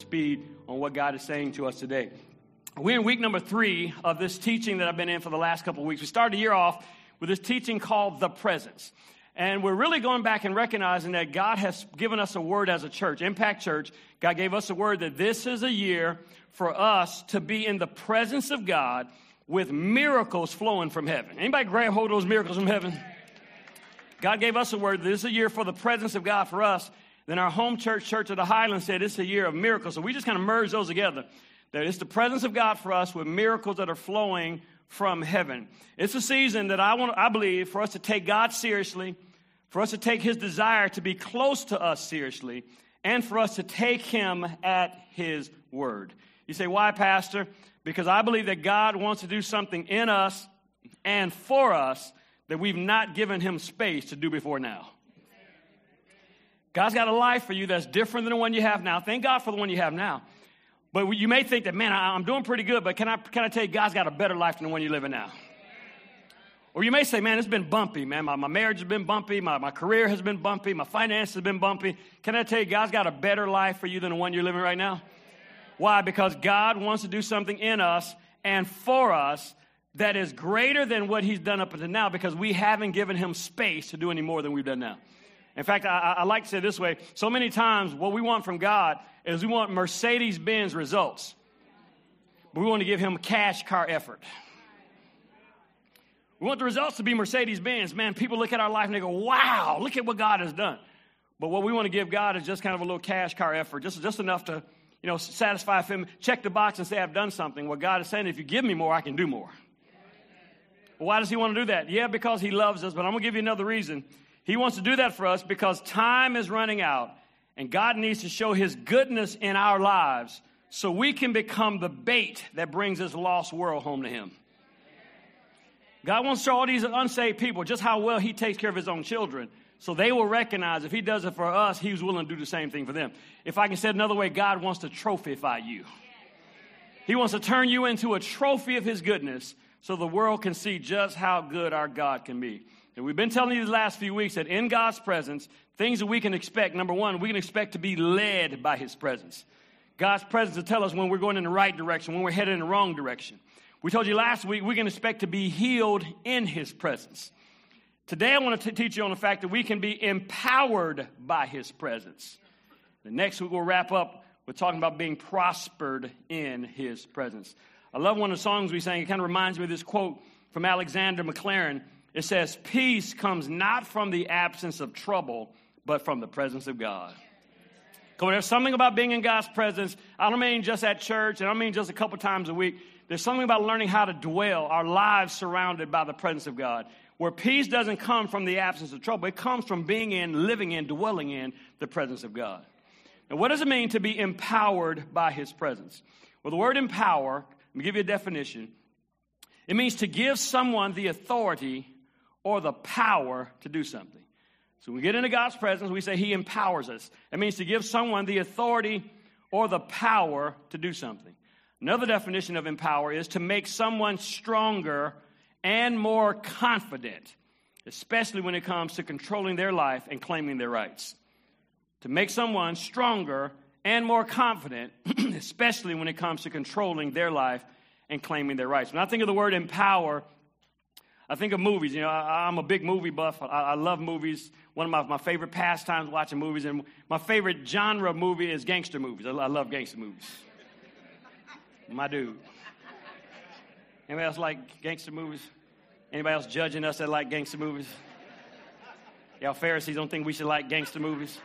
speed on what God is saying to us today. We're in week number three of this teaching that I've been in for the last couple of weeks. We started the year off with this teaching called The Presence. And we're really going back and recognizing that God has given us a word as a church, Impact Church. God gave us a word that this is a year for us to be in the presence of God with miracles flowing from heaven. Anybody grab hold of those miracles from heaven? God gave us a word. This is a year for the presence of God for us. Then our home church, Church of the Highlands, said it's a year of miracles. So we just kind of merged those together. That it's the presence of God for us with miracles that are flowing from heaven. It's a season that I want, I believe, for us to take God seriously, for us to take His desire to be close to us seriously, and for us to take Him at His word. You say, why, Pastor? Because I believe that God wants to do something in us and for us that we've not given Him space to do before now. God's got a life for you that's different than the one you have now. Thank God for the one you have now. But you may think that, man, I'm doing pretty good, but can I, can I tell you, God's got a better life than the one you're living now? Or you may say, man, it's been bumpy, man. My, my marriage has been bumpy. My, my career has been bumpy. My finances have been bumpy. Can I tell you, God's got a better life for you than the one you're living right now? Why? Because God wants to do something in us and for us that is greater than what He's done up until now because we haven't given Him space to do any more than we've done now. In fact, I, I like to say this way so many times what we want from God is we want Mercedes Benz results, but we want to give Him cash car effort. We want the results to be Mercedes Benz. Man, people look at our life and they go, wow, look at what God has done. But what we want to give God is just kind of a little cash car effort, just, just enough to, you know, satisfy Him, check the box and say, I've done something. What God is saying, if you give me more, I can do more. Why does He want to do that? Yeah, because He loves us, but I'm going to give you another reason. He wants to do that for us because time is running out and God needs to show His goodness in our lives so we can become the bait that brings this lost world home to Him. God wants to show all these unsaved people just how well He takes care of His own children. So they will recognize if He does it for us, He's willing to do the same thing for them. If I can say it another way, God wants to trophyify you. He wants to turn you into a trophy of His goodness so the world can see just how good our God can be. And we've been telling you the last few weeks that in God's presence, things that we can expect, number one, we can expect to be led by His presence. God's presence will tell us when we're going in the right direction, when we're headed in the wrong direction. We told you last week we can expect to be healed in His presence. Today I want to t- teach you on the fact that we can be empowered by His presence. The next week we'll wrap up with talking about being prospered in His presence. I love one of the songs we sang. It kind of reminds me of this quote from Alexander Maclaren. It says, Peace comes not from the absence of trouble, but from the presence of God. Come on, there's something about being in God's presence. I don't mean just at church, and I don't mean just a couple times a week. There's something about learning how to dwell, our lives surrounded by the presence of God. Where peace doesn't come from the absence of trouble, it comes from being in, living in, dwelling in the presence of God. Now, what does it mean to be empowered by His presence? Well, the word empower, let me give you a definition. It means to give someone the authority or the power to do something. So when we get into God's presence, we say He empowers us. That means to give someone the authority or the power to do something. Another definition of empower is to make someone stronger and more confident, especially when it comes to controlling their life and claiming their rights. To make someone stronger and more confident, especially when it comes to controlling their life and claiming their rights. When I think of the word empower, I think of movies. You know, I, am a big movie buff. I, I, love movies. One of my, my favorite pastimes watching movies, and my favorite genre movie is gangster movies. I, I love gangster movies. my dude. Anybody else like gangster movies? Anybody else judging us that like gangster movies? Y'all Pharisees don't think we should like gangster movies?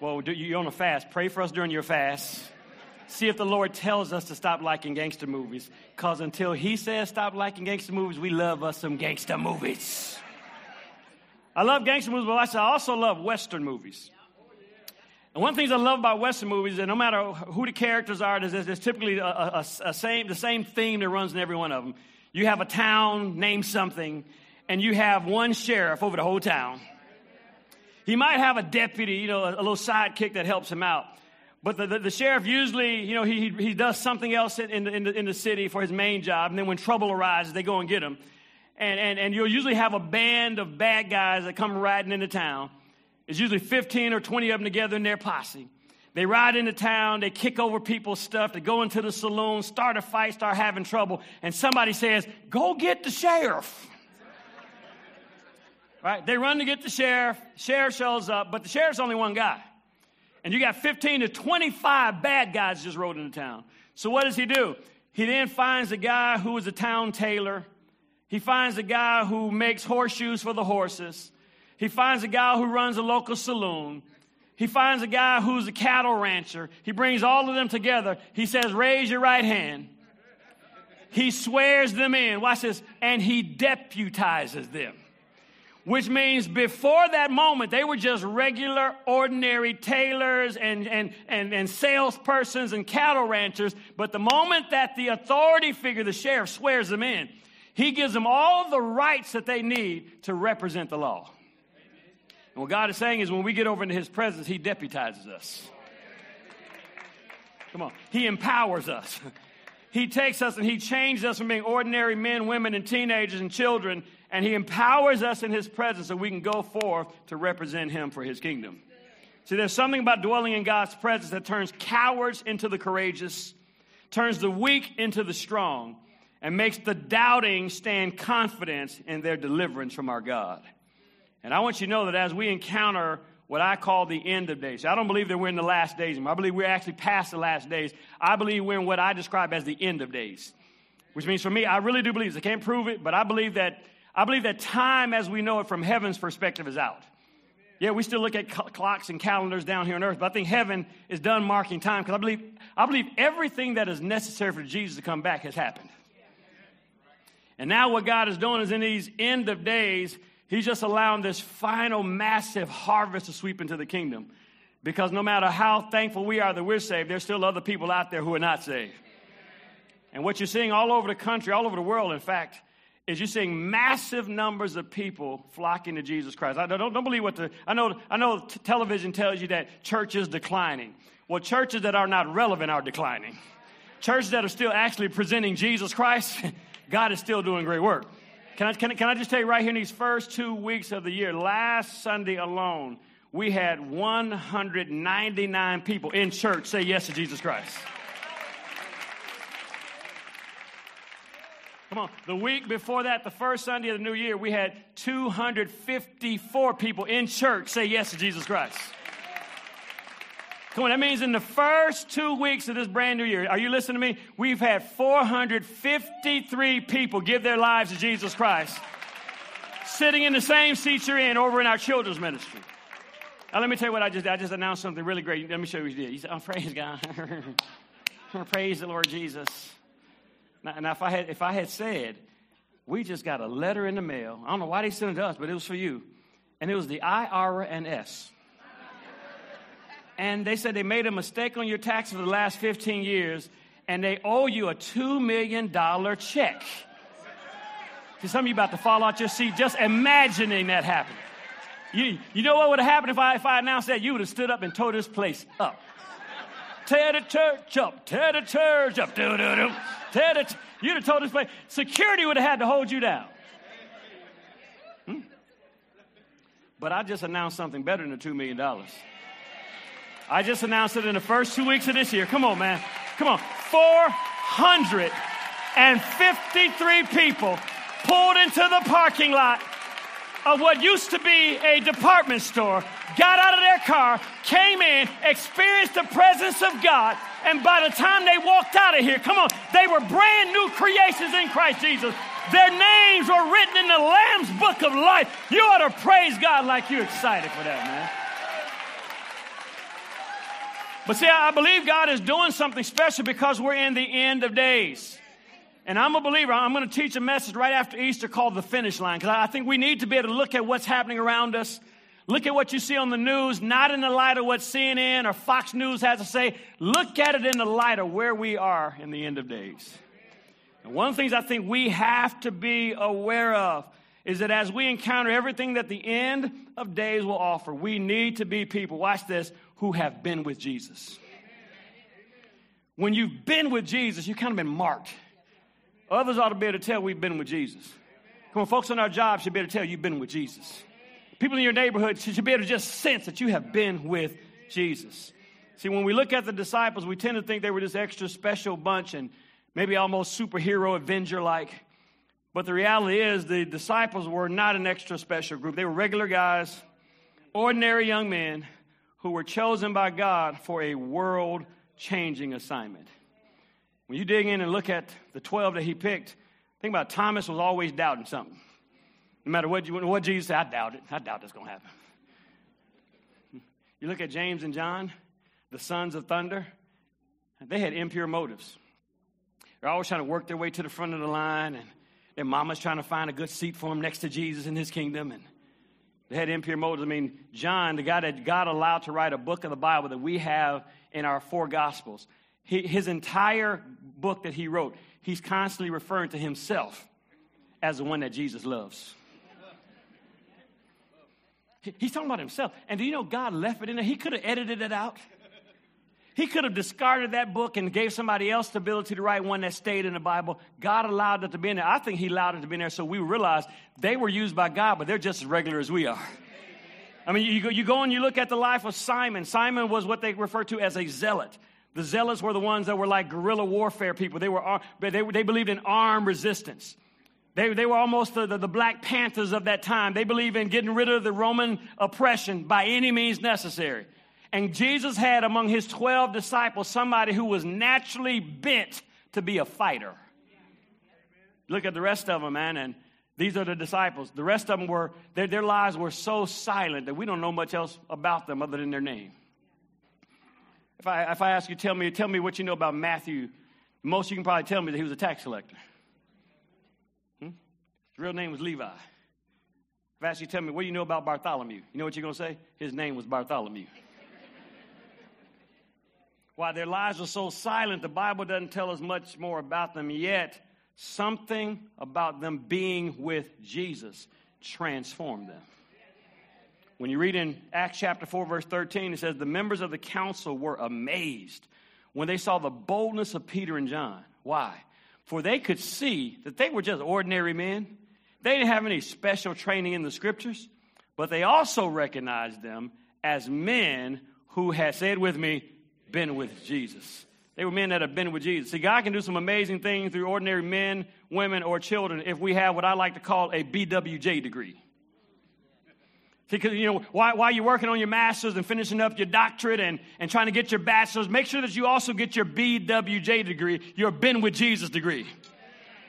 Well, you're on a fast. Pray for us during your fast see if the Lord tells us to stop liking gangster movies. Because until He says stop liking gangster movies, we love us some gangster movies. I love gangster movies, but I also love Western movies. And one of the things I love about Western movies is that no matter who the characters are, there's, there's typically a, a, a same, the same theme that runs in every one of them. You have a town named something, and you have one sheriff over the whole town. He might have a deputy, you know, a, a little sidekick that helps him out. But the, the, the, sheriff usually, you know, he, he does something else in, in, the, in the city for his main job. And then when trouble arises, they go and get him. And, and, and you'll usually have a band of bad guys that come riding into town. It's usually 15 or 20 of them together in their posse. They ride into town, they kick over people's stuff, they go into the saloon, start a fight, start having trouble, and somebody says, Go get the sheriff. right? They run to get the sheriff. Sheriff shows up, but the sheriff's only one guy. And you got 15 to 25 bad guys just rode into town. So what does he do? He then finds a guy who is a town tailor. He finds a guy who makes horseshoes for the horses. He finds a guy who runs a local saloon. He finds a guy who's a cattle rancher. He brings all of them together. He says, Raise your right hand. He swears them in. Watch this. And he deputizes them. Which means before that moment, they were just regular, ordinary tailors and, and, and, and salespersons and cattle ranchers. But the moment that the authority figure, the sheriff, swears them in, he gives them all the rights that they need to represent the law. And what God is saying is when we get over into His presence, He deputizes us. Come on. He empowers us. He takes us and He changes us from being ordinary men, women, and teenagers and children, and He empowers us in His presence so we can go forth to represent Him for His kingdom. See, there's something about dwelling in God's presence that turns cowards into the courageous, turns the weak into the strong, and makes the doubting stand confident in their deliverance from our God. And I want you to know that as we encounter what I call the end of days, I don't believe that we're in the last days. I believe we're actually past the last days. I believe we're in what I describe as the end of days, which means for me, I really do believe this. I can't prove it, but I believe that I believe that time as we know it from heaven's perspective is out. Yeah, we still look at clocks and calendars down here on earth, but I think heaven is done marking time because I believe, I believe everything that is necessary for Jesus to come back has happened. And now what God is doing is in these end of days, He's just allowing this final massive harvest to sweep into the kingdom. Because no matter how thankful we are that we're saved, there's still other people out there who are not saved. And what you're seeing all over the country, all over the world, in fact, is you're seeing massive numbers of people flocking to Jesus Christ. I don't, don't believe what the, I know, I know t- television tells you that church is declining. Well, churches that are not relevant are declining. Churches that are still actually presenting Jesus Christ, God is still doing great work. Can I, can, I, can I just tell you right here in these first two weeks of the year, last Sunday alone, we had 199 people in church say yes to Jesus Christ. Come on. The week before that, the first Sunday of the new year, we had 254 people in church say yes to Jesus Christ. Come on, that means in the first two weeks of this brand new year, are you listening to me? We've had 453 people give their lives to Jesus Christ, sitting in the same seat you're in over in our children's ministry. Now, let me tell you what I just did. I just announced something really great. Let me show you what you did. You said, Oh, praise God. Praise the Lord Jesus. Now, now, if, I had, if I had said, We just got a letter in the mail, I don't know why they sent it to us, but it was for you. And it was the IRS and S. and they said they made a mistake on your tax for the last 15 years and they owe you a $2 million check. See, some of you about to fall out your seat just imagining that happening. You, you know what would have happened if I, if I announced that? You would have stood up and tore this place up. tear the church up, tear the church up, do you'd have told this place. Security would have had to hold you down. Hmm? But I just announced something better than the $2 million. I just announced it in the first two weeks of this year. Come on, man. Come on. 453 people pulled into the parking lot of what used to be a department store, got out of their car, came in, experienced the presence of God, and by the time they walked out of here, come on, they were brand new creations in Christ Jesus. Their names were written in the Lamb's book of life. You ought to praise God like you're excited for that, man. But see, I believe God is doing something special because we're in the end of days. And I'm a believer. I'm going to teach a message right after Easter called the finish line because I think we need to be able to look at what's happening around us. Look at what you see on the news, not in the light of what CNN or Fox News has to say. Look at it in the light of where we are in the end of days. And one of the things I think we have to be aware of is that as we encounter everything that the end of days will offer, we need to be people, watch this, who have been with Jesus. When you've been with Jesus, you've kind of been marked. Others ought to be able to tell we've been with Jesus. Come on, folks on our job should be able to tell you've been with Jesus. People in your neighborhood should be able to just sense that you have been with Jesus. See, when we look at the disciples, we tend to think they were this extra special bunch and maybe almost superhero Avenger like. But the reality is, the disciples were not an extra special group. They were regular guys, ordinary young men who were chosen by God for a world changing assignment. When you dig in and look at the 12 that he picked, think about Thomas was always doubting something. No matter what, you, what Jesus said, I doubt it. I doubt it's going to happen. You look at James and John, the sons of thunder, they had impure motives. They're always trying to work their way to the front of the line, and their mama's trying to find a good seat for them next to Jesus in his kingdom. And they had impure motives. I mean, John, the guy that God allowed to write a book of the Bible that we have in our four Gospels, he, his entire book that he wrote, he's constantly referring to himself as the one that Jesus loves. He's talking about himself. And do you know God left it in there? He could have edited it out. He could have discarded that book and gave somebody else the ability to write one that stayed in the Bible. God allowed it to be in there. I think He allowed it to be in there so we realize they were used by God, but they're just as regular as we are. I mean, you go, you go and you look at the life of Simon. Simon was what they refer to as a zealot. The zealots were the ones that were like guerrilla warfare people. They, were, they, they believed in armed resistance. They, they were almost the, the, the Black Panthers of that time. They believed in getting rid of the Roman oppression by any means necessary. And Jesus had among his 12 disciples somebody who was naturally bent to be a fighter. Look at the rest of them, man, and these are the disciples. The rest of them were, their, their lives were so silent that we don't know much else about them other than their name. If I, if I ask you, tell me, tell me what you know about Matthew, most you can probably tell me that he was a tax collector. His real name was Levi. If I ask you, tell me, what do you know about Bartholomew? You know what you're going to say? His name was Bartholomew. While their lives were so silent, the Bible doesn't tell us much more about them yet. Something about them being with Jesus transformed them. When you read in Acts chapter 4, verse 13, it says, The members of the council were amazed when they saw the boldness of Peter and John. Why? For they could see that they were just ordinary men. They didn't have any special training in the scriptures, but they also recognized them as men who had, said with me, been with Jesus. They were men that have been with Jesus. See, God can do some amazing things through ordinary men, women, or children if we have what I like to call a BWJ degree. Because, you know, while, while you're working on your master's and finishing up your doctorate and, and trying to get your bachelor's, make sure that you also get your BWJ degree, your Been with Jesus degree.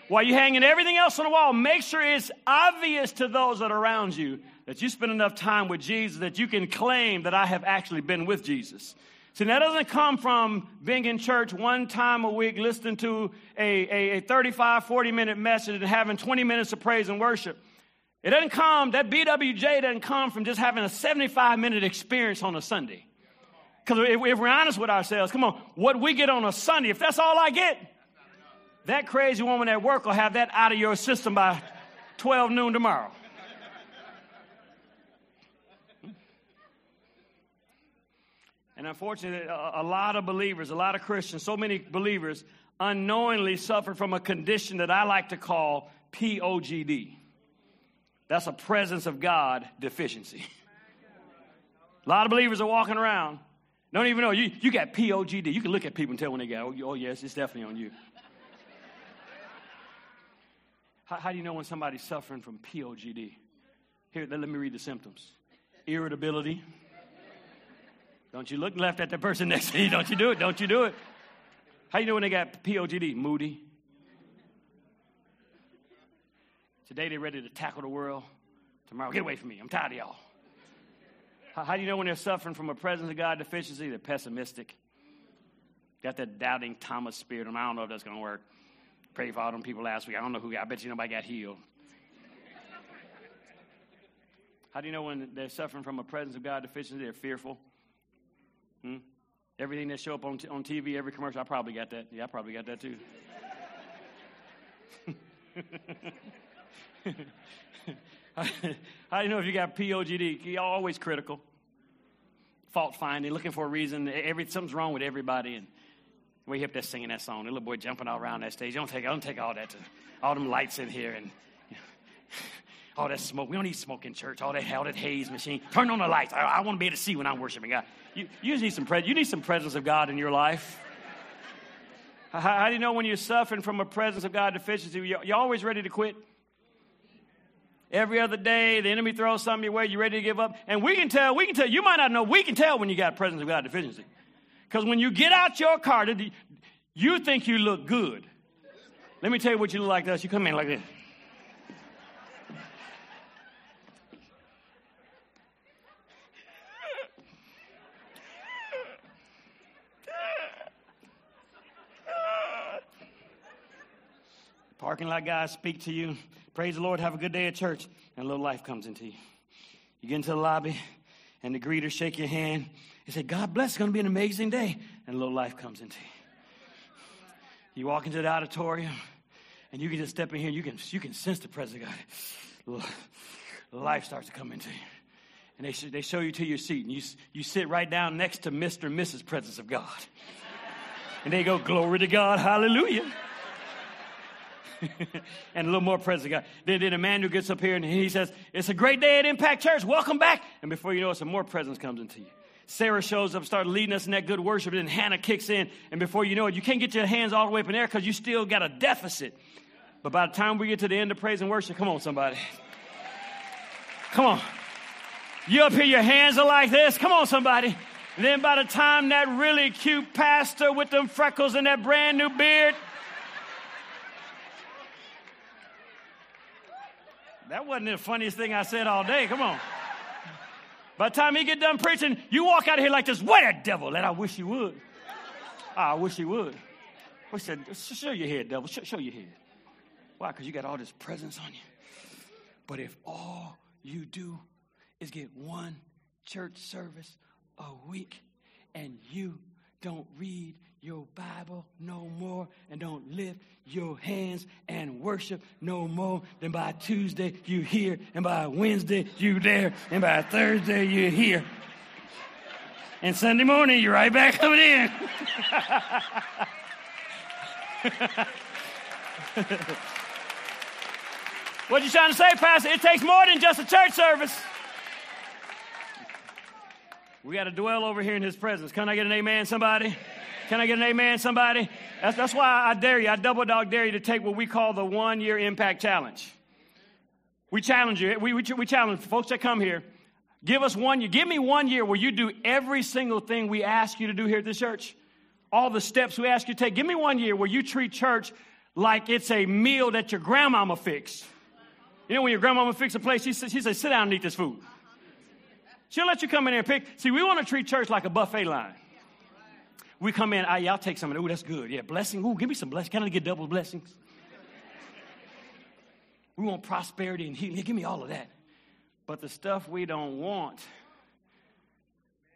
While you're hanging everything else on the wall, make sure it's obvious to those that are around you that you spend enough time with Jesus that you can claim that I have actually been with Jesus. See, that doesn't come from being in church one time a week, listening to a, a, a 35, 40 minute message and having 20 minutes of praise and worship. It doesn't come, that BWJ doesn't come from just having a 75 minute experience on a Sunday. Because if, if we're honest with ourselves, come on, what we get on a Sunday, if that's all I get, that crazy woman at work will have that out of your system by 12 noon tomorrow. And unfortunately, a, lot of believers, a lot of Christians, so many believers unknowingly suffer from a condition that I like to call POGD. That's a presence of God deficiency. a lot of believers are walking around, don't even know you, you got POGD. You can look at people and tell when they got, oh, oh yes, it's definitely on you. How, how do you know when somebody's suffering from POGD? Here, let me read the symptoms irritability don't you look left at the person next to you. Don't you do it. Don't you do it. How you know when they got POGD? Moody. Today they're ready to tackle the world. Tomorrow, get away from me. I'm tired of y'all. How, how do you know when they're suffering from a presence of God deficiency? They're pessimistic. Got that doubting Thomas spirit. I don't know if that's going to work. Pray for all them people last week. I don't know who got. I bet you nobody got healed. How do you know when they're suffering from a presence of God deficiency? They're fearful. Hmm? Everything that show up on, t- on TV, every commercial, I probably got that. Yeah, I probably got that too. How do you know if you got POGD? You're always critical, fault finding, looking for a reason. Every, something's wrong with everybody. And we hip that singing that song. Little boy jumping all around that stage. Don't take, don't take all that to all them lights in here. And all that smoke. We don't need smoke in church. All that hell, that haze machine. Turn on the lights. I, I want to be able to see when I'm worshiping God. You, you need some pre- You need some presence of God in your life. How, how, do you know when you're suffering from a presence of God deficiency? You're, you're always ready to quit. Every other day, the enemy throws something your way. You're ready to give up, and we can tell. We can tell. You might not know. We can tell when you got presence of God deficiency, because when you get out your car, you think you look good. Let me tell you what you look like. This. You come in like this. Parking lot guys speak to you. Praise the Lord, have a good day at church. And a little life comes into you. You get into the lobby, and the greeters shake your hand and say, God bless, it's going to be an amazing day. And a little life comes into you. You walk into the auditorium, and you can just step in here, and you can, you can sense the presence of God. Life starts to come into you. And they, they show you to your seat, and you, you sit right down next to Mr. and Mrs. Presence of God. And they go, Glory to God, hallelujah. and a little more presence God. Then, then a man who gets up here and he says, It's a great day at Impact Church. Welcome back. And before you know it, some more presence comes into you. Sarah shows up, starts leading us in that good worship, and then Hannah kicks in. And before you know it, you can't get your hands all the way up in the there because you still got a deficit. But by the time we get to the end of praise and worship, come on, somebody. Come on. You up here, your hands are like this. Come on, somebody. And then by the time that really cute pastor with them freckles and that brand new beard, That wasn't the funniest thing I said all day. Come on. By the time he get done preaching, you walk out of here like this. What a devil! And I wish he would. Ah, I wish he would. We said, show your head, devil. Show, show your head. Why? Because you got all this presence on you. But if all you do is get one church service a week and you don't read your Bible no more and don't lift your hands and worship no more, then by Tuesday you here, and by Wednesday you there, and by Thursday you here. And Sunday morning you're right back coming in. what you trying to say, Pastor? It takes more than just a church service. We got to dwell over here in His presence. Can I get an amen, somebody? Can I get an amen, somebody? That's, that's why I dare you, I double dog dare you to take what we call the one year impact challenge. We challenge you, we, we, we challenge folks that come here. Give us one year, give me one year where you do every single thing we ask you to do here at the church. All the steps we ask you to take. Give me one year where you treat church like it's a meal that your grandmama fixed. You know, when your grandmama fixes a place, she says, she says, sit down and eat this food. She'll let you come in there and pick. See, we want to treat church like a buffet line. We come in, I, y'all take some of it. Ooh, that's good. Yeah, blessing. Ooh, give me some blessings. Can I get double blessings? we want prosperity and healing. Give me all of that. But the stuff we don't want,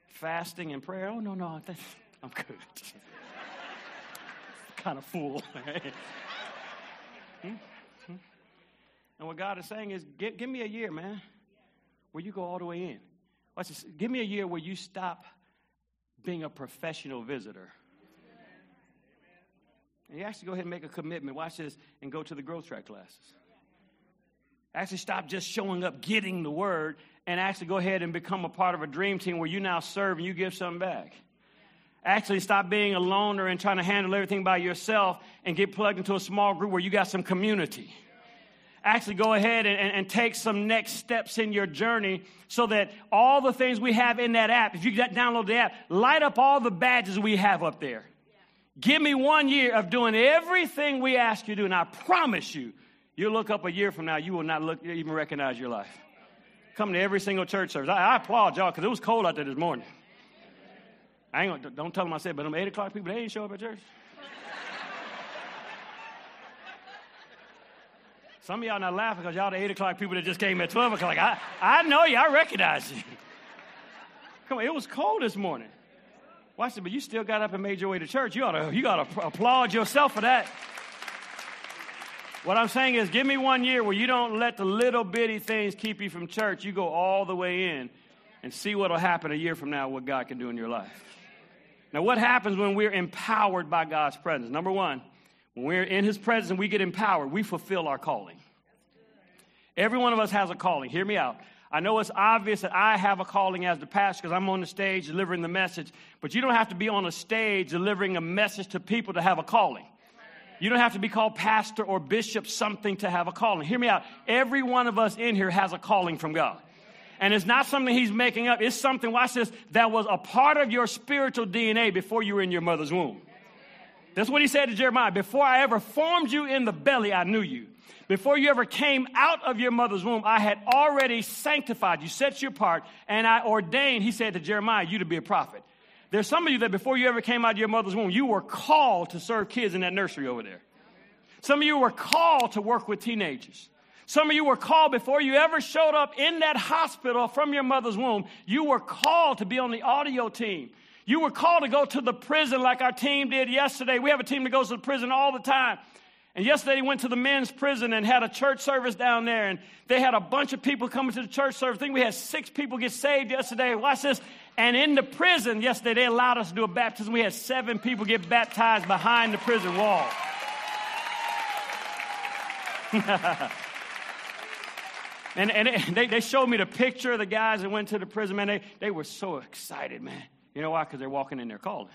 fasting and prayer, oh, no, no, I'm good. kind of fool. hmm? Hmm? And what God is saying is, give, give me a year, man, where you go all the way in. Watch this. Give me a year where you stop being a professional visitor. And you actually go ahead and make a commitment. Watch this and go to the growth track classes. Actually, stop just showing up, getting the word, and actually go ahead and become a part of a dream team where you now serve and you give something back. Actually, stop being a loner and trying to handle everything by yourself and get plugged into a small group where you got some community actually go ahead and, and, and, take some next steps in your journey so that all the things we have in that app, if you download the app, light up all the badges we have up there. Give me one year of doing everything we ask you to do, and I promise you, you'll look up a year from now, you will not look, even recognize your life. Come to every single church service. I, I applaud y'all because it was cold out there this morning. I ain't gonna, don't tell them I said, but them 8 o'clock people, they ain't show up at church. Some of y'all not laughing because y'all the 8 o'clock people that just came at 12 o'clock. I, I know you. I recognize you. Come on, it was cold this morning. Watch it, but you still got up and made your way to church. You ought to, you ought to applaud yourself for that. What I'm saying is, give me one year where you don't let the little bitty things keep you from church. You go all the way in and see what will happen a year from now, what God can do in your life. Now, what happens when we're empowered by God's presence? Number one, when we're in his presence and we get empowered, we fulfill our calling. Every one of us has a calling. Hear me out. I know it's obvious that I have a calling as the pastor because I'm on the stage delivering the message, but you don't have to be on a stage delivering a message to people to have a calling. You don't have to be called pastor or bishop something to have a calling. Hear me out. Every one of us in here has a calling from God. And it's not something he's making up. It's something, watch this, that was a part of your spiritual DNA before you were in your mother's womb. That's what he said to Jeremiah. Before I ever formed you in the belly, I knew you. Before you ever came out of your mother's womb, I had already sanctified you, set you apart, and I ordained, he said to Jeremiah, you to be a prophet. There's some of you that before you ever came out of your mother's womb, you were called to serve kids in that nursery over there. Some of you were called to work with teenagers. Some of you were called before you ever showed up in that hospital from your mother's womb. You were called to be on the audio team. You were called to go to the prison like our team did yesterday. We have a team that goes to the prison all the time. And yesterday he went to the men's prison and had a church service down there. And they had a bunch of people coming to the church service. I think we had six people get saved yesterday. Watch this. And in the prison yesterday, they allowed us to do a baptism. We had seven people get baptized behind the prison wall. and and they, they showed me the picture of the guys that went to the prison, man. They, they were so excited, man. You know why? Because they're walking in their calling.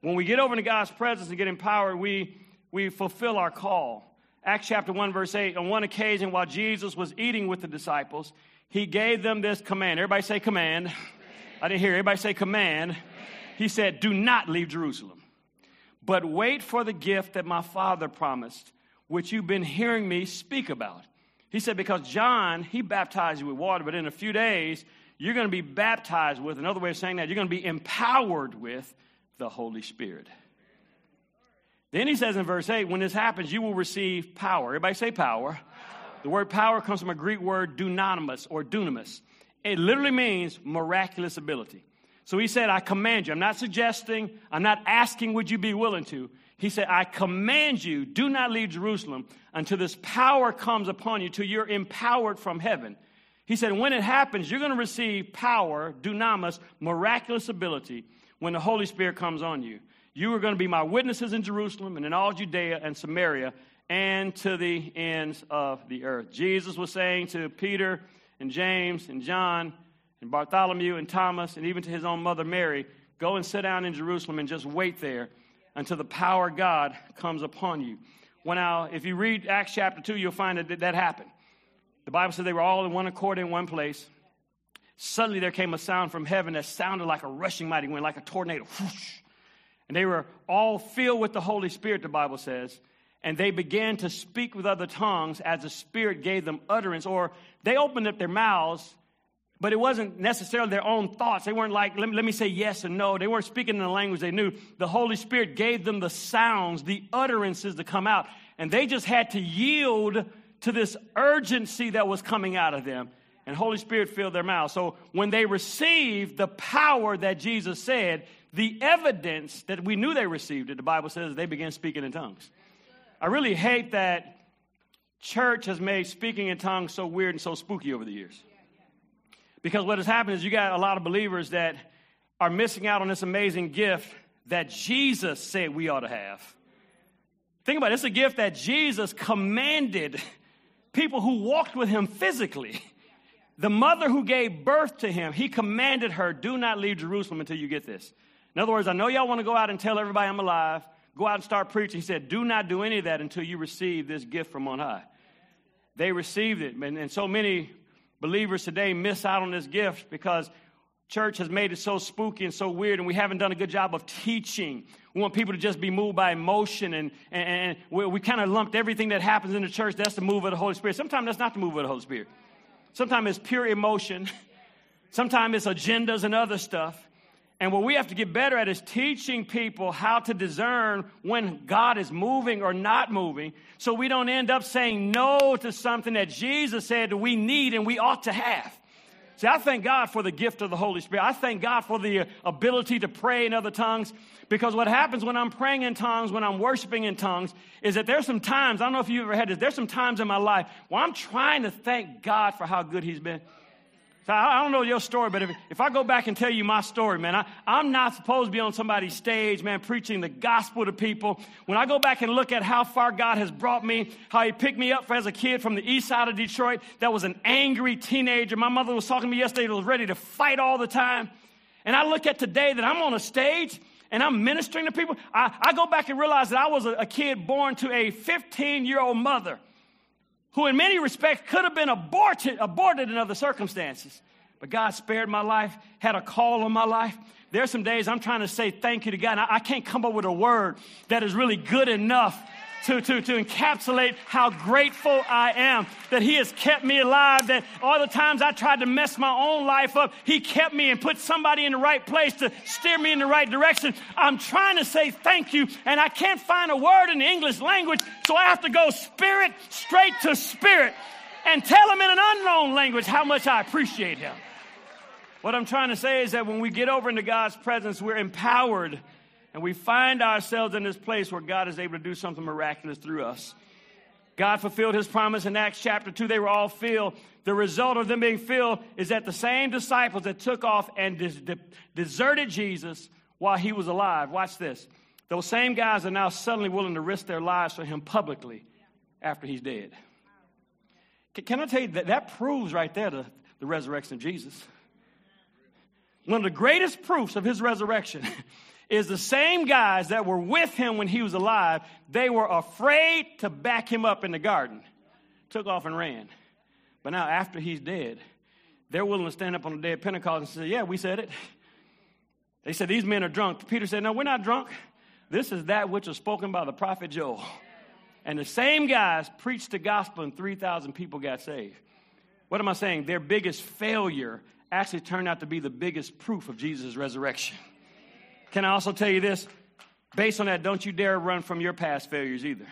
When we get over into God's presence and get empowered, we we fulfill our call. Acts chapter 1, verse 8. On one occasion, while Jesus was eating with the disciples, he gave them this command. Everybody say command. command. I didn't hear everybody say command. command. He said, Do not leave Jerusalem, but wait for the gift that my Father promised, which you've been hearing me speak about. He said, Because John, he baptized you with water, but in a few days, you're going to be baptized with, another way of saying that, you're going to be empowered with the Holy Spirit. Then he says in verse 8, when this happens, you will receive power. Everybody say power. power. The word power comes from a Greek word dunamis or dunamis. It literally means miraculous ability. So he said, I command you. I'm not suggesting, I'm not asking, would you be willing to? He said, I command you, do not leave Jerusalem until this power comes upon you, till you're empowered from heaven. He said, when it happens, you're going to receive power, dunamis, miraculous ability, when the Holy Spirit comes on you. You are going to be my witnesses in Jerusalem and in all Judea and Samaria and to the ends of the earth. Jesus was saying to Peter and James and John and Bartholomew and Thomas and even to his own mother Mary, go and sit down in Jerusalem and just wait there until the power of God comes upon you. Well, now, if you read Acts chapter 2, you'll find that that happened. The Bible says they were all in one accord in one place. Suddenly there came a sound from heaven that sounded like a rushing mighty wind, like a tornado. And they were all filled with the Holy Spirit, the Bible says. And they began to speak with other tongues as the Spirit gave them utterance. Or they opened up their mouths, but it wasn't necessarily their own thoughts. They weren't like, let me, let me say yes and no. They weren't speaking in the language they knew. The Holy Spirit gave them the sounds, the utterances to come out. And they just had to yield to this urgency that was coming out of them and Holy Spirit filled their mouths. So when they received the power that Jesus said, the evidence that we knew they received it, the Bible says they began speaking in tongues. I really hate that church has made speaking in tongues so weird and so spooky over the years. Because what has happened is you got a lot of believers that are missing out on this amazing gift that Jesus said we ought to have. Think about it, it's a gift that Jesus commanded people who walked with him physically the mother who gave birth to him, he commanded her, do not leave Jerusalem until you get this. In other words, I know y'all want to go out and tell everybody I'm alive. Go out and start preaching. He said, do not do any of that until you receive this gift from on high. They received it. And, and so many believers today miss out on this gift because church has made it so spooky and so weird, and we haven't done a good job of teaching. We want people to just be moved by emotion, and, and, we, we kind of lumped everything that happens in the church, that's the move of the Holy Spirit. Sometimes that's not the move of the Holy Spirit. Sometimes it's pure emotion. Sometimes it's agendas and other stuff. And what we have to get better at is teaching people how to discern when God is moving or not moving so we don't end up saying no to something that Jesus said we need and we ought to have. See, I thank God for the gift of the Holy Spirit. I thank God for the ability to pray in other tongues because what happens when I'm praying in tongues, when I'm worshiping in tongues, is that there's some times, I don't know if you've ever had this, there's some times in my life where I'm trying to thank God for how good He's been. So I, don't know your story, but if, if I go back and tell you my story, man, I, I'm not supposed to be on somebody's stage, man, preaching the gospel to people. When I go back and look at how far God has brought me, how He picked me up as a kid from the east side of Detroit, that was an angry teenager. My mother was talking to me yesterday, was ready to fight all the time. And I look at today that I'm on a stage and I'm ministering to people. I, I go back and realize that I was a, a kid born to a 15 year old mother who, in many respects, could have been aborted, aborted in other circumstances. But God spared my life, had a call on my life. There are some days I'm trying to say thank you to God. I, I can't come up with a word that is really good enough to, to, to encapsulate how grateful I am that He has kept me alive, that all the times I tried to mess my own life up, He kept me and put somebody in the right place to steer me in the right direction. I'm trying to say thank you, and I can't find a word in the English language, so I have to go spirit straight to spirit and tell Him in an unknown language how much I appreciate Him. What I'm trying to say is that when we get over into God's presence, we're empowered and we find ourselves in this place where God is able to do something miraculous through us. God fulfilled his promise in Acts chapter 2. They were all filled. The result of them being filled is that the same disciples that took off and des- deserted Jesus while he was alive, watch this. Those same guys are now suddenly willing to risk their lives for him publicly after he's dead. Can I tell you that that proves right there the, the resurrection of Jesus? One of the greatest proofs of his resurrection is the same guys that were with him when he was alive, they were afraid to back him up in the garden, took off and ran. But now, after he's dead, they're willing to stand up on the day of Pentecost and say, Yeah, we said it. They said, These men are drunk. Peter said, No, we're not drunk. This is that which was spoken by the prophet Joel. And the same guys preached the gospel, and 3,000 people got saved. What am I saying? Their biggest failure actually turned out to be the biggest proof of Jesus' resurrection. Can I also tell you this? Based on that, don't you dare run from your past failures either.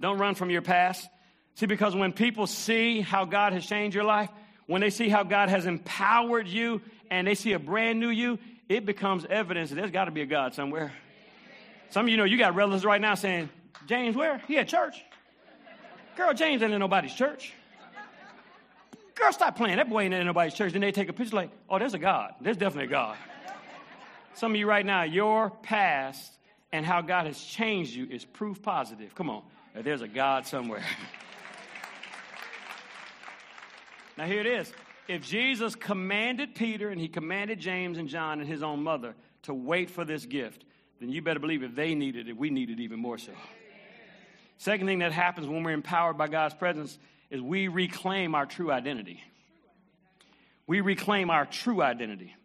Don't run from your past. See, because when people see how God has changed your life, when they see how God has empowered you and they see a brand new you, it becomes evidence that there's got to be a God somewhere. Some of you know you got relatives right now saying, James, where? He at church. Girl, James ain't in nobody's church. Girl, stop playing. That boy ain't in nobody's church. Then they take a picture like, oh, there's a God. There's definitely a God. Some of you right now, your past and how God has changed you is proof positive. Come on, there's a God somewhere. now, here it is. If Jesus commanded Peter and he commanded James and John and his own mother to wait for this gift, then you better believe if they needed it, we need it even more so. Second thing that happens when we're empowered by God's presence is we reclaim our true identity. We reclaim our true identity.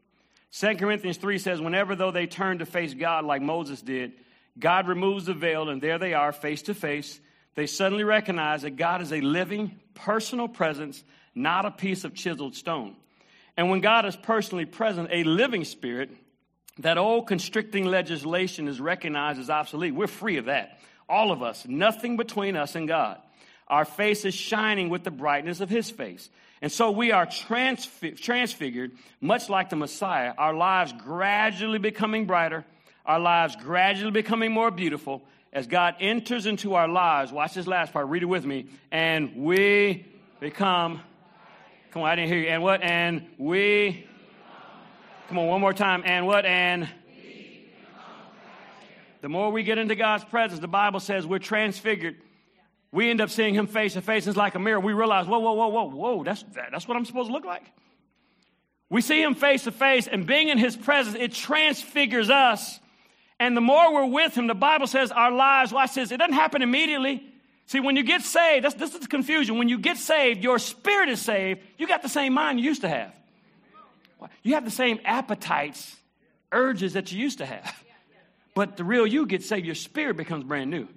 2 Corinthians 3 says, Whenever though they turn to face God like Moses did, God removes the veil, and there they are, face to face. They suddenly recognize that God is a living, personal presence, not a piece of chiseled stone. And when God is personally present, a living spirit, that old constricting legislation is recognized as obsolete. We're free of that. All of us, nothing between us and God. Our face is shining with the brightness of His face. And so we are transfi- transfigured, much like the Messiah, our lives gradually becoming brighter, our lives gradually becoming more beautiful as God enters into our lives. Watch this last part, read it with me. And we become, come on, I didn't hear you. And what? And we, come on, one more time. And what? And the more we get into God's presence, the Bible says we're transfigured we end up seeing him face to face. It's like a mirror. We realize, whoa, whoa, whoa, whoa, whoa, that's, that's what I'm supposed to look like. We see him face to face, and being in his presence, it transfigures us. And the more we're with him, the Bible says our lives, watch this, it doesn't happen immediately. See, when you get saved, that's, this is the confusion. When you get saved, your spirit is saved, you got the same mind you used to have. You have the same appetites, urges that you used to have. But the real you gets saved, your spirit becomes brand new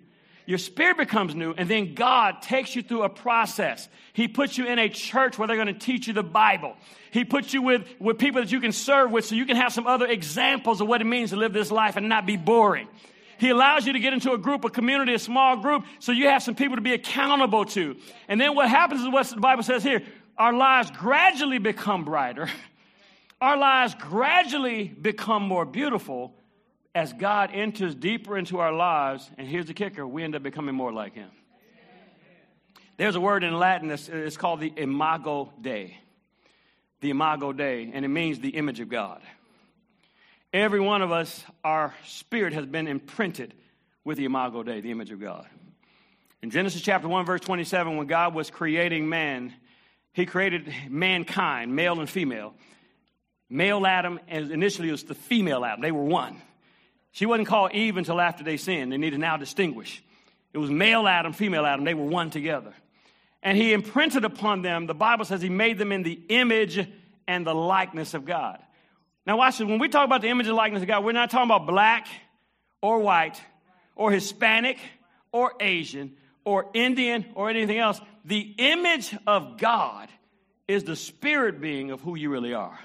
your spirit becomes new, and then God takes you through a process. He puts you in a church where they're going to teach you the Bible. He puts you with, with people that you can serve with so you can have some other examples of what it means to live this life and not be boring. He allows you to get into a group, a community, a small group, so you have some people to be accountable to. And then what happens is what the Bible says here our lives gradually become brighter, our lives gradually become more beautiful as God enters deeper into our lives, and here's the kicker, we end up becoming more like Him. There's a word in Latin that's it's called the imago Dei. the Imago Dei, and it means the image of God. Every one of us, our spirit has been imprinted with the Imago Dei, the image of God. In Genesis chapter 1, verse 27, when God was creating man, he created mankind, male and female. Male Adam, and initially it was the female Adam. They were one. She wasn't called Eve until after they sinned. They need to now distinguish. It was male Adam, female Adam. They were one together. And he imprinted upon them, the Bible says he made them in the image and the likeness of God. Now, watch this. When we talk about the image and likeness of God, we're not talking about black or white or Hispanic or Asian or Indian or anything else. The image of God is the spirit being of who you really are.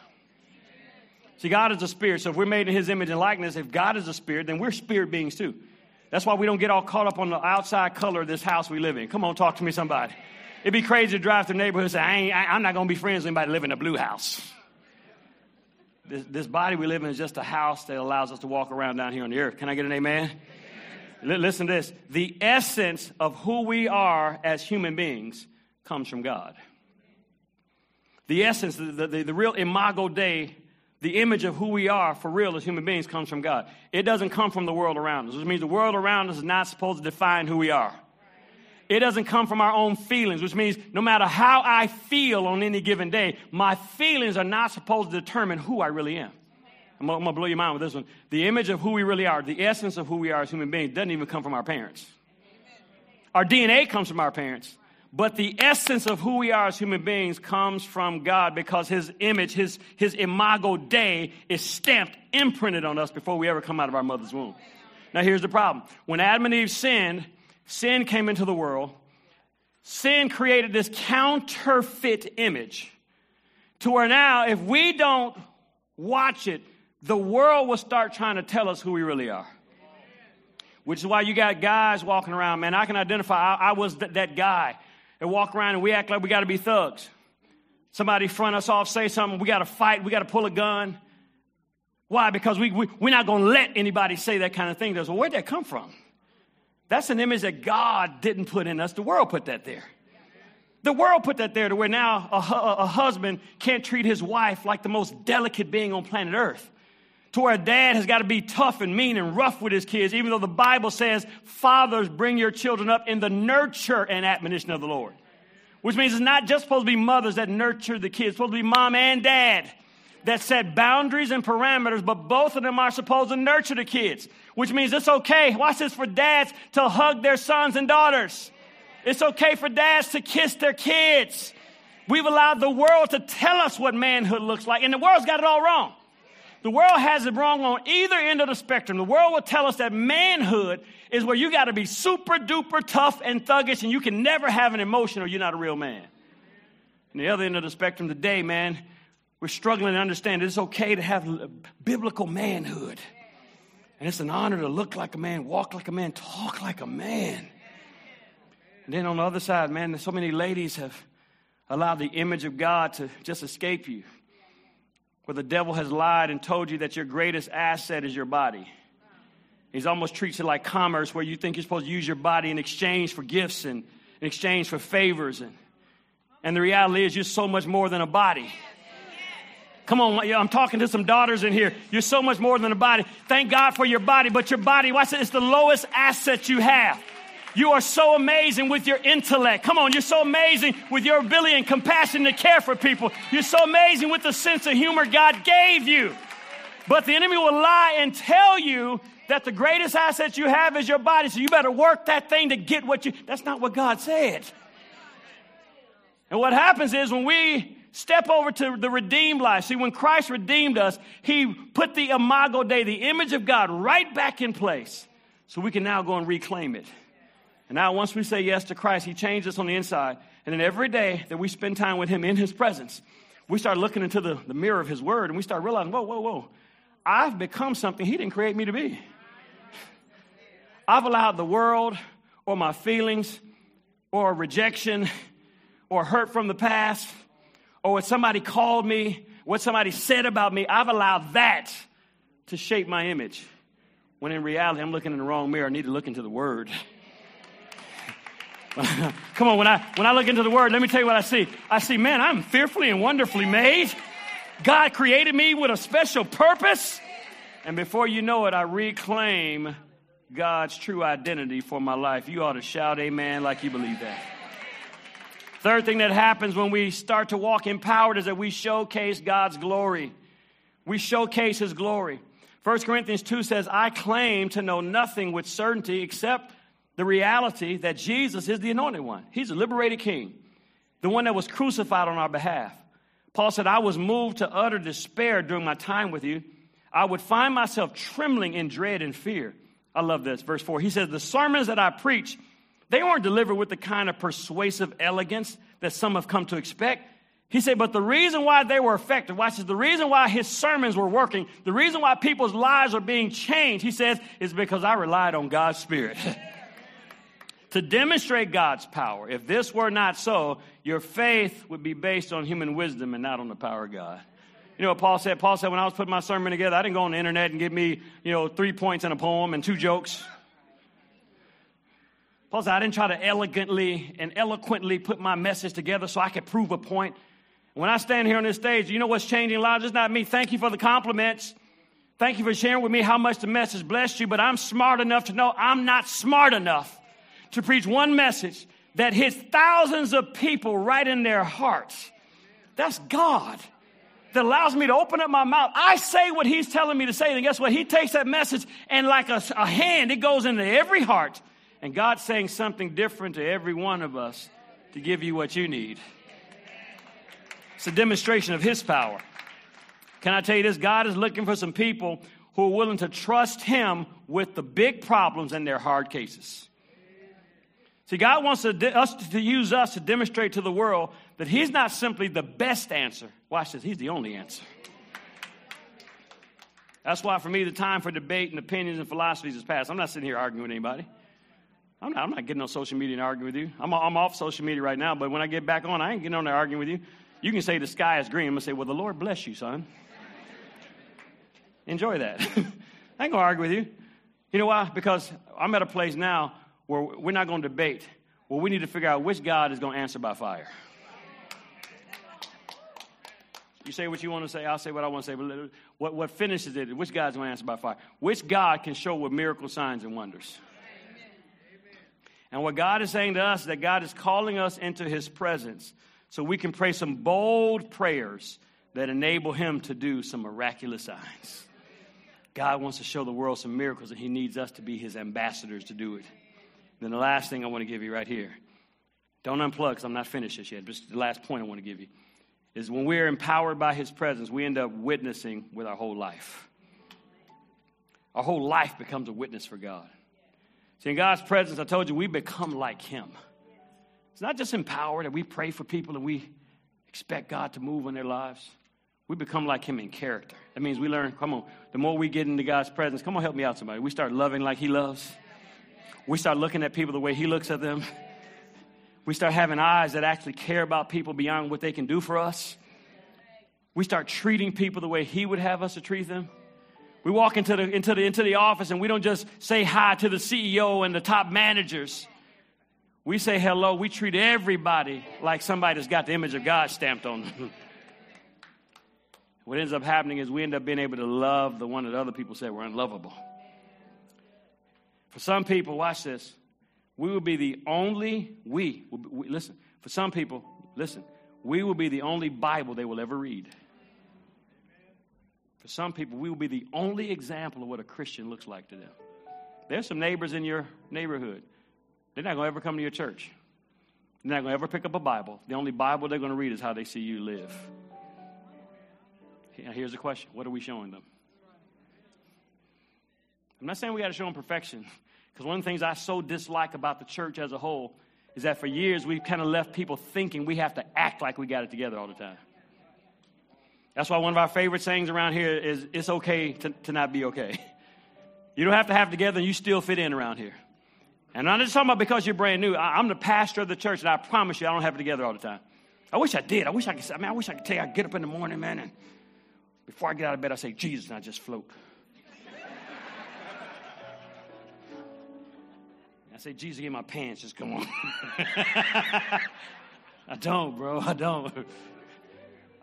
See, God is a spirit. So if we're made in his image and likeness, if God is a spirit, then we're spirit beings too. That's why we don't get all caught up on the outside color of this house we live in. Come on, talk to me, somebody. It'd be crazy to drive through the neighborhood and say, I ain't, I, am not going to be friends with anybody live in a blue house. This, this, body we live in is just a house that allows us to walk around down here on the earth. Can I get an amen? amen. listen to this. The essence of who we are as human beings comes from God. The essence, the, the, the real imago Dei the image of who we are for real as human beings comes from God. It doesn't come from the world around us, which means the world around us is not supposed to define who we are. It doesn't come from our own feelings, which means no matter how I feel on any given day, my feelings are not supposed to determine who I really am. I'm going to blow your mind with this one. The image of who we really are, the essence of who we are as human beings, doesn't even come from our parents. Our DNA comes from our parents, but the essence of who we are as human beings comes from God because His image, His, His imago Dei, is stamped, imprinted on us before we ever come out of our mother's womb. Now, here's the problem. When Adam and Eve sinned, sin came into the world. Sin created this counterfeit image to where now, if we don't watch it, the world will start trying to tell us who we really are. Which is why you got guys walking around, man. I can identify, I, I was th- that guy and walk around and we act like we got to be thugs. Somebody front us off, say something, we got to fight, we got to pull a gun. Why? Because we, we, we're not going to let anybody say that kind of thing. Well, where'd that come from? That's an image that God didn't put in us. The world put that there. The world put that there to where now a, a, a husband can't treat his wife like the most delicate being on planet Earth to where dad has got to be tough and mean and rough with his kids, even though the Bible says, Fathers, bring your children up in the nurture and admonition of the Lord. Which means it's not just supposed to be mothers that nurture the kids, it's supposed to be mom and dad that set boundaries and parameters, but both of them are supposed to nurture the kids. Which means it's okay, watch this, for dads to hug their sons and daughters. It's okay for dads to kiss their kids. We've allowed the world to tell us what manhood looks like, and the world's got it all wrong. The world has it wrong on either end of the spectrum. The world will tell us that manhood is where you got to be super duper tough and thuggish and you can never have an emotion or you're not a real man. And the other end of the spectrum today, man, we're struggling to understand it's okay to have biblical manhood. And it's an honor to look like a man, walk like a man, talk like a man. And then on the other side, man, so many ladies have allowed the image of God to just escape you where the devil has lied and told you that your greatest asset is your body. He's almost treats it like commerce where you think you're supposed to use your body in exchange for gifts and in exchange for favors. And, and the reality is, you're so much more than a body. Come on, I'm talking to some daughters in here. You're so much more than a body. Thank God for your body, but your body, watch it, it's the lowest asset you have. You are so amazing with your intellect. Come on, you're so amazing with your ability and compassion to care for people. You're so amazing with the sense of humor God gave you. But the enemy will lie and tell you that the greatest asset you have is your body, so you better work that thing to get what you. That's not what God said. And what happens is when we step over to the redeemed life, see, when Christ redeemed us, He put the imago Dei, the image of God, right back in place so we can now go and reclaim it. And now, once we say yes to Christ, He changed us on the inside. And then every day that we spend time with Him in His presence, we start looking into the, the mirror of His Word and we start realizing, whoa, whoa, whoa, I've become something He didn't create me to be. I've allowed the world or my feelings or rejection or hurt from the past or what somebody called me, what somebody said about me, I've allowed that to shape my image. When in reality, I'm looking in the wrong mirror. I need to look into the Word. Come on, when I, when I look into the Word, let me tell you what I see. I see, man, I'm fearfully and wonderfully made. God created me with a special purpose. And before you know it, I reclaim God's true identity for my life. You ought to shout amen like you believe that. Third thing that happens when we start to walk empowered is that we showcase God's glory. We showcase His glory. 1 Corinthians 2 says, I claim to know nothing with certainty except the reality that Jesus is the anointed one. He's a liberated king, the one that was crucified on our behalf. Paul said, I was moved to utter despair during my time with you. I would find myself trembling in dread and fear. I love this. Verse 4. He says, The sermons that I preach, they weren't delivered with the kind of persuasive elegance that some have come to expect. He said, but the reason why they were effective, watch this, the reason why his sermons were working, the reason why people's lives are being changed, he says, is because I relied on God's Spirit. to demonstrate God's power. If this were not so, your faith would be based on human wisdom and not on the power of God. You know what Paul said? Paul said, when I was putting my sermon together, I didn't go on the internet and give me, you know, three points in a poem and two jokes. Paul said, I didn't try to elegantly and eloquently put my message together so I could prove a point. When I stand here on this stage, you know what's changing lives? It's not me. Thank you for the compliments. Thank you for sharing with me how much the message blessed you, but I'm smart enough to know I'm not smart enough to preach one message that hits thousands of people right in their hearts. That's God that allows me to open up my mouth. I say what he's telling me to say, and guess what? He takes that message and like a, a hand, it goes into every heart. And God's saying something different to every one of us to give you what you need. It's a demonstration of his power. Can I tell you this? God is looking for some people who are willing to trust him with the big problems and their hard cases. See, God wants to, us to use us to demonstrate to the world that He's not simply the best answer. Watch this, He's the only answer. That's why, for me, the time for debate and opinions and philosophies is past. I'm not sitting here arguing with anybody. I'm not, I'm not getting on social media and arguing with you. I'm, I'm off social media right now, but when I get back on, I ain't getting on there arguing with you. You can say the sky is green. I'm going to say, well, the Lord bless you, son. Enjoy that. I ain't going to argue with you. You know why? Because I'm at a place now where we're not going to debate. Well, we need to figure out which God is going to answer by fire. You say what you want to say, I'll say what I want to say. But what, what finishes it, which God's going to answer by fire? Which God can show with miracle signs and wonders? Amen. And what God is saying to us is that God is calling us into his presence so we can pray some bold prayers that enable him to do some miraculous signs. God wants to show the world some miracles, and he needs us to be his ambassadors to do it. Then the last thing I want to give you right here. Don't unplug because I'm not finished this yet. Just the last point I want to give you is when we're empowered by His presence, we end up witnessing with our whole life. Our whole life becomes a witness for God. See, in God's presence, I told you, we become like Him. It's not just empowered that we pray for people and we expect God to move in their lives. We become like Him in character. That means we learn, come on, the more we get into God's presence, come on, help me out, somebody. We start loving like He loves we start looking at people the way He looks at them. We start having eyes that actually care about people beyond what they can do for us. We start treating people the way He would have us to treat them. We walk into the, into, the, into the office and we don't just say hi to the CEO and the top managers. We say hello. We treat everybody like somebody that's got the image of God stamped on them. what ends up happening is we end up being able to love the one that other people say were unlovable. For some people, watch this. We will be the only, we, we, listen, for some people, listen, we will be the only Bible they will ever read. For some people, we will be the only example of what a Christian looks like to them. There's some neighbors in your neighborhood. They're not going to ever come to your church. They're not going to ever pick up a Bible. The only Bible they're going to read is how they see you live. Now, here's the question What are we showing them? I'm not saying we got to show them perfection. Because one of the things I so dislike about the church as a whole is that for years we've kind of left people thinking we have to act like we got it together all the time. That's why one of our favorite sayings around here is it's okay to, to not be okay. You don't have to have it together and you still fit in around here. And I'm not just talking about because you're brand new. I, am the pastor of the church, and I promise you, I don't have it together all the time. I wish I did. I wish I could. I mean, I wish I could tell you. I get up in the morning, man, and before I get out of bed, I say Jesus, and I just float. I say, Jesus, get my pants. Just come on. I don't, bro. I don't.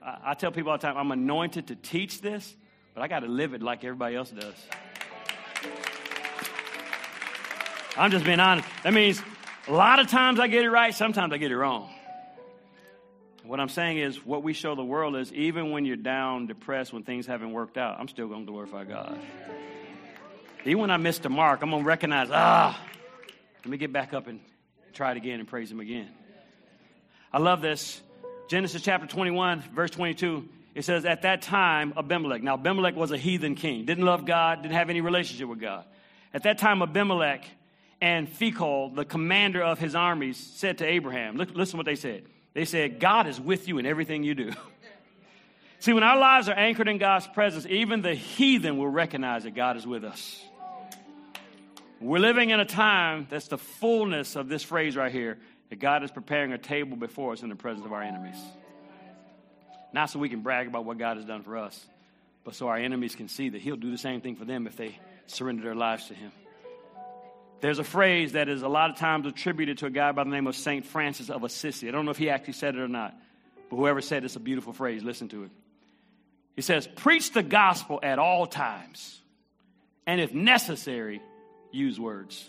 I, I tell people all the time, I'm anointed to teach this, but I got to live it like everybody else does. I'm just being honest. That means a lot of times I get it right, sometimes I get it wrong. What I'm saying is, what we show the world is even when you're down, depressed, when things haven't worked out, I'm still going to glorify God. Even when I miss the mark, I'm going to recognize, ah, let me get back up and try it again and praise Him again. I love this. Genesis chapter 21, verse 22. It says, At that time, Abimelech. Now, Abimelech was a heathen king, didn't love God, didn't have any relationship with God. At that time, Abimelech and Phicol, the commander of his armies, said to Abraham, Listen what they said. They said, God is with you in everything you do. See, when our lives are anchored in God's presence, even the heathen will recognize that God is with us. We're living in a time that's the fullness of this phrase right here that God is preparing a table before us in the presence of our enemies. Not so we can brag about what God has done for us, but so our enemies can see that He'll do the same thing for them if they surrender their lives to Him. There's a phrase that is a lot of times attributed to a guy by the name of St. Francis of Assisi. I don't know if he actually said it or not, but whoever said it's a beautiful phrase. Listen to it. He says, Preach the gospel at all times, and if necessary, use words.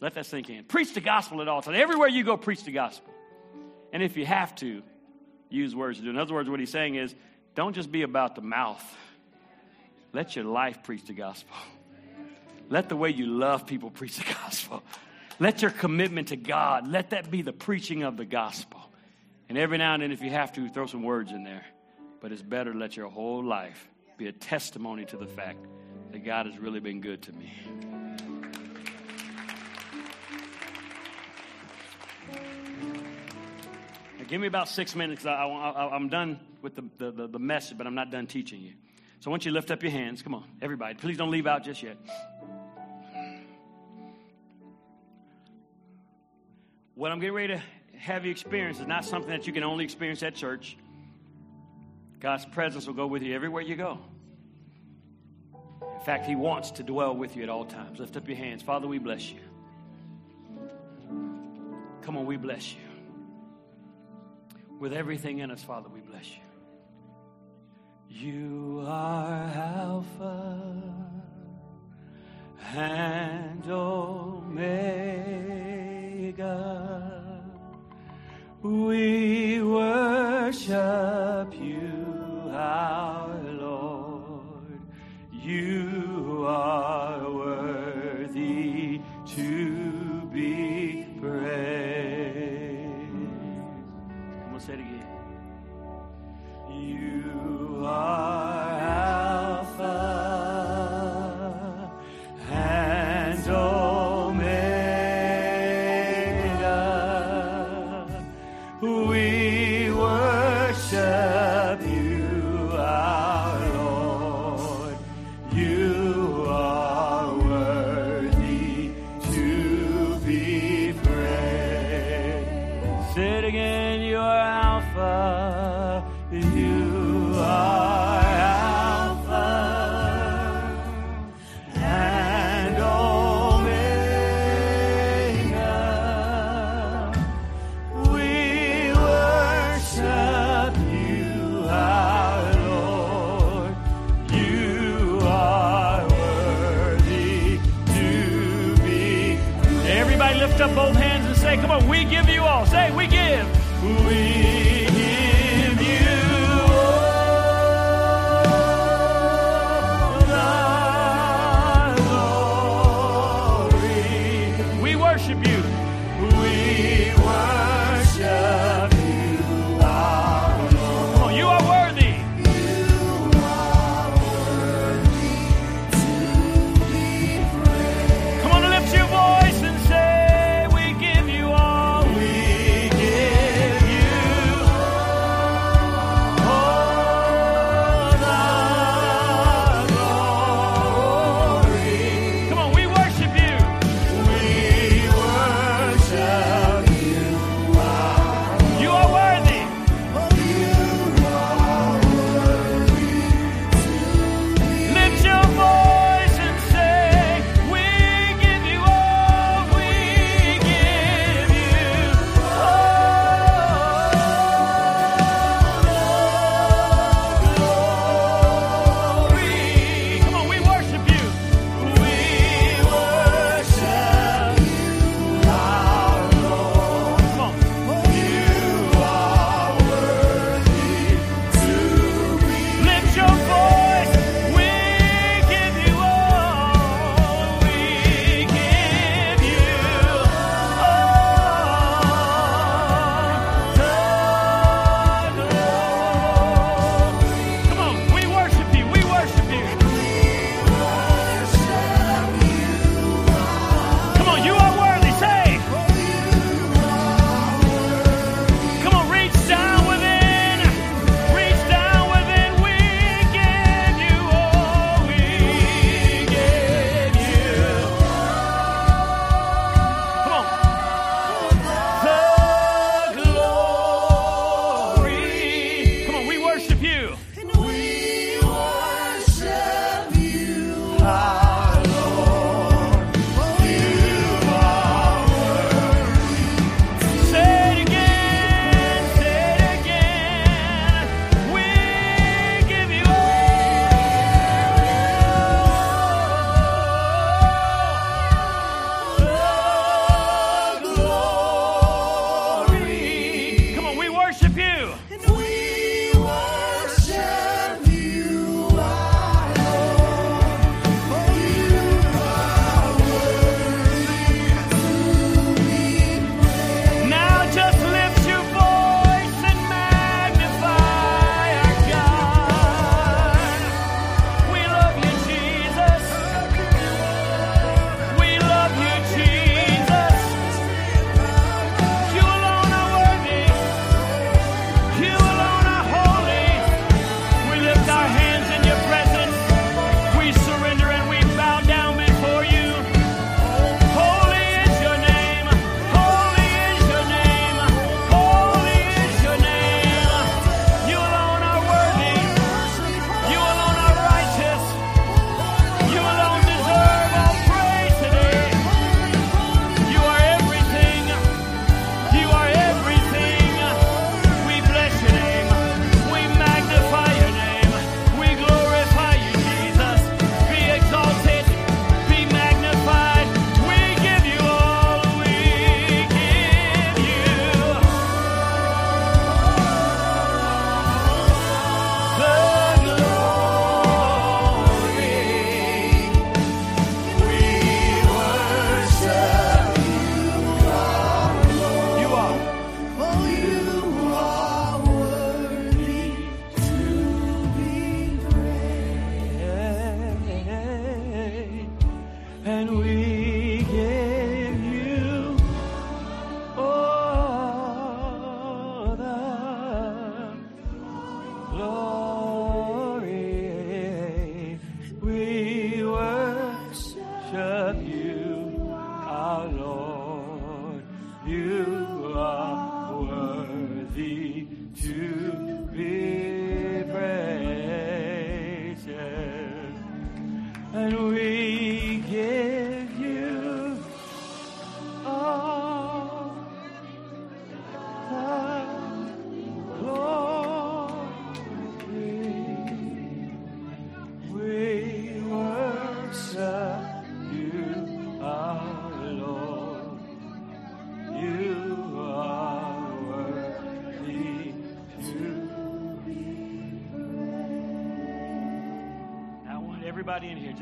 Let that sink in. Preach the gospel at all times. Everywhere you go, preach the gospel. And if you have to, use words to do. In other words, what he's saying is don't just be about the mouth, let your life preach the gospel. Let the way you love people preach the gospel. Let your commitment to God, let that be the preaching of the gospel. And every now and then, if you have to, throw some words in there. But it's better to let your whole life be a testimony to the fact that God has really been good to me. Now, give me about six minutes. I, am done with the, the, the message, but I'm not done teaching you. So I want you to lift up your hands. Come on, everybody. Please don't leave out just yet. What I'm getting ready to have you experience is not something that you can only experience at church. God's presence will go with you everywhere you go. In fact, He wants to dwell with you at all times. Lift up your hands. Father, we bless you. Come on, we bless you. With everything in us, Father, we bless you. You are Alpha and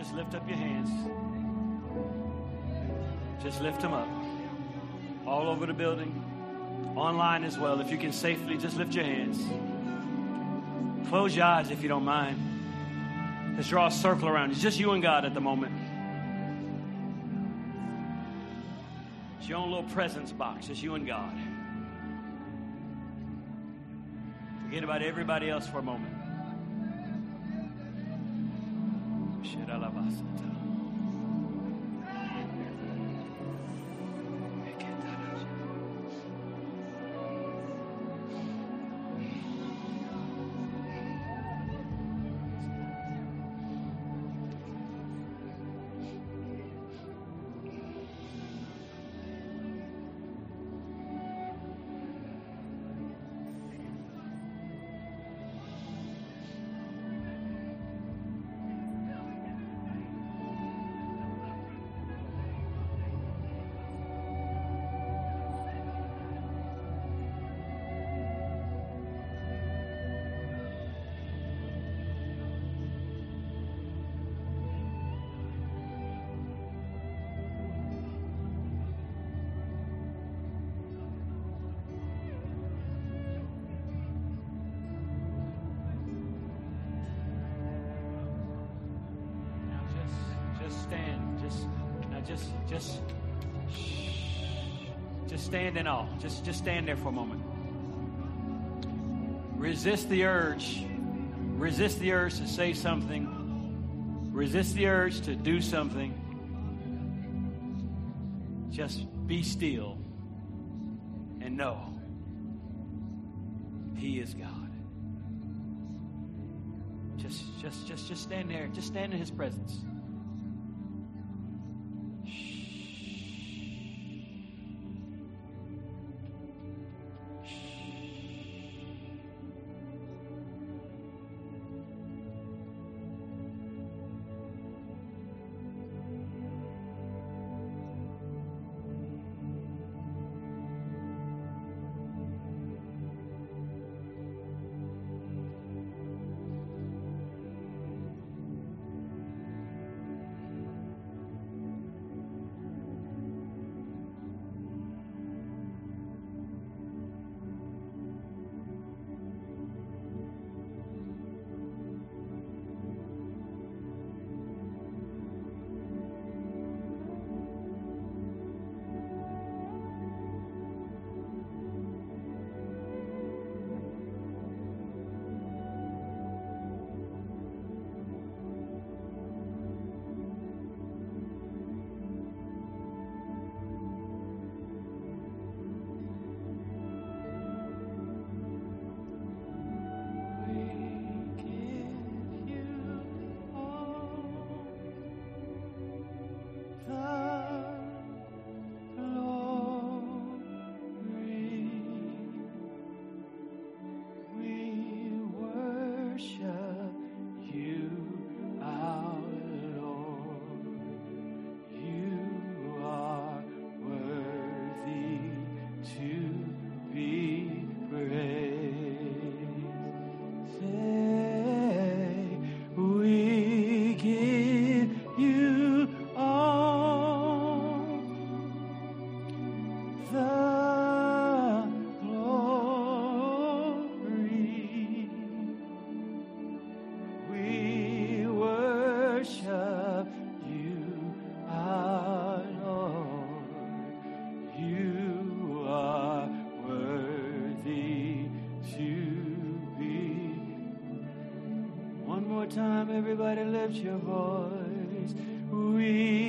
just lift up your hands. Just lift them up. All over the building, online as well. If you can safely, just lift your hands. Close your eyes if you don't mind. Just draw a circle around. It's just you and God at the moment. It's your own little presence box. It's you and God. Forget about everybody else for a moment. Shiralabasata. Now just, just, stand in awe. Just, just stand there for a moment. Resist the urge. Resist the urge to say something. Resist the urge to do something. Just be still and know He is God. Just, just, just, just stand there. Just stand in His presence. Everybody lift your voice. We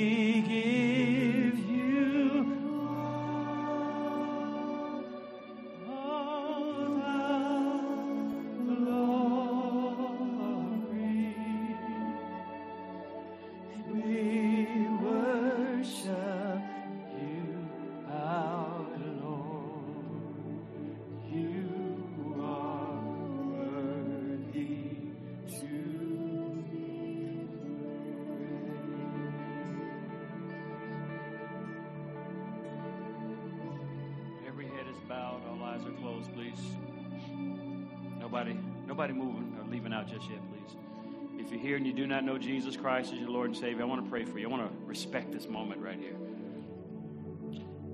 Jesus Christ as your Lord and Savior, I want to pray for you. I want to respect this moment right here.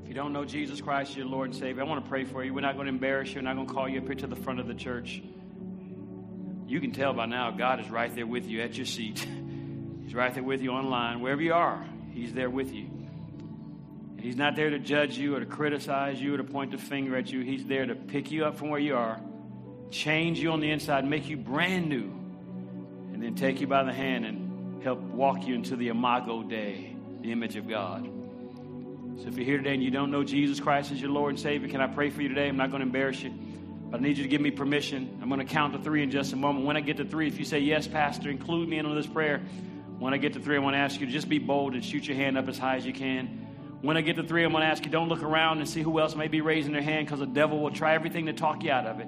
If you don't know Jesus Christ as your Lord and Savior, I want to pray for you. We're not going to embarrass you. We're not going to call you up here to the front of the church. You can tell by now God is right there with you at your seat. He's right there with you online. Wherever you are, He's there with you. And He's not there to judge you or to criticize you or to point the finger at you. He's there to pick you up from where you are, change you on the inside, make you brand new, take you by the hand and help walk you into the imago Dei, the image of God. So if you're here today and you don't know Jesus Christ as your Lord and Savior, can I pray for you today? I'm not going to embarrass you, but I need you to give me permission. I'm going to count to three in just a moment. When I get to three, if you say, Yes, Pastor, include me in this prayer. When I get to three, I want to ask you to just be bold and shoot your hand up as high as you can. When I get to three, I'm going to ask you don't look around and see who else may be raising their hand because the devil will try everything to talk you out of it.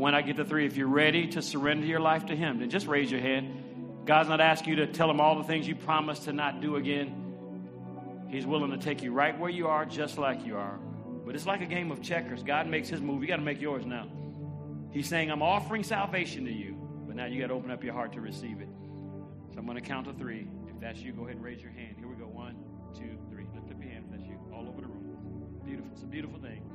When I get to three, if you're ready to surrender your life to Him, then just raise your hand. God's not asking you to tell Him all the things you promised to not do again. He's willing to take you right where you are, just like you are. But it's like a game of checkers. God makes His move. You got to make yours now. He's saying, I'm offering salvation to you, but now you got to open up your heart to receive it. So I'm going to count to three. If that's you, go ahead and raise your hand. Here we go. One, two, three. Lift up your hand if that's you. All over the room. Beautiful. It's a beautiful thing.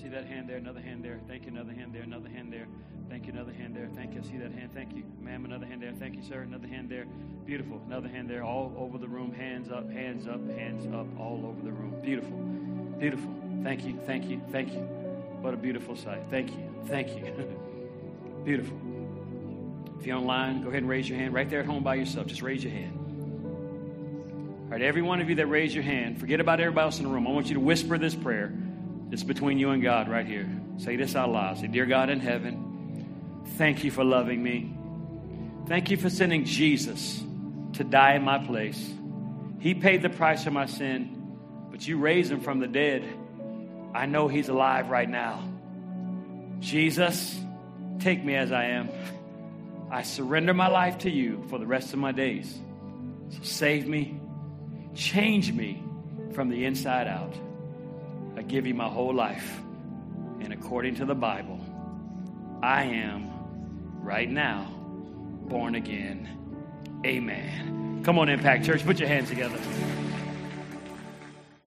See that hand there, another hand there. Thank you, another hand there, another hand there. Thank you, another hand there. Thank you. See that hand. Thank you, ma'am. Another hand there. Thank you, sir. Another hand there. Beautiful. Another hand there. All over the room. Hands up, hands up, hands up, all over the room. Beautiful. Beautiful. Thank you, thank you, thank you. What a beautiful sight. Thank you, thank you. beautiful. If you're online, go ahead and raise your hand right there at home by yourself. Just raise your hand. All right, every one of you that raise your hand, forget about everybody else in the room. I want you to whisper this prayer. It's between you and God right here. Say this out loud. Say, Dear God in heaven, thank you for loving me. Thank you for sending Jesus to die in my place. He paid the price for my sin, but you raised him from the dead. I know he's alive right now. Jesus, take me as I am. I surrender my life to you for the rest of my days. So save me, change me from the inside out. Give you my whole life. And according to the Bible, I am right now born again. Amen. Come on, Impact Church, put your hands together.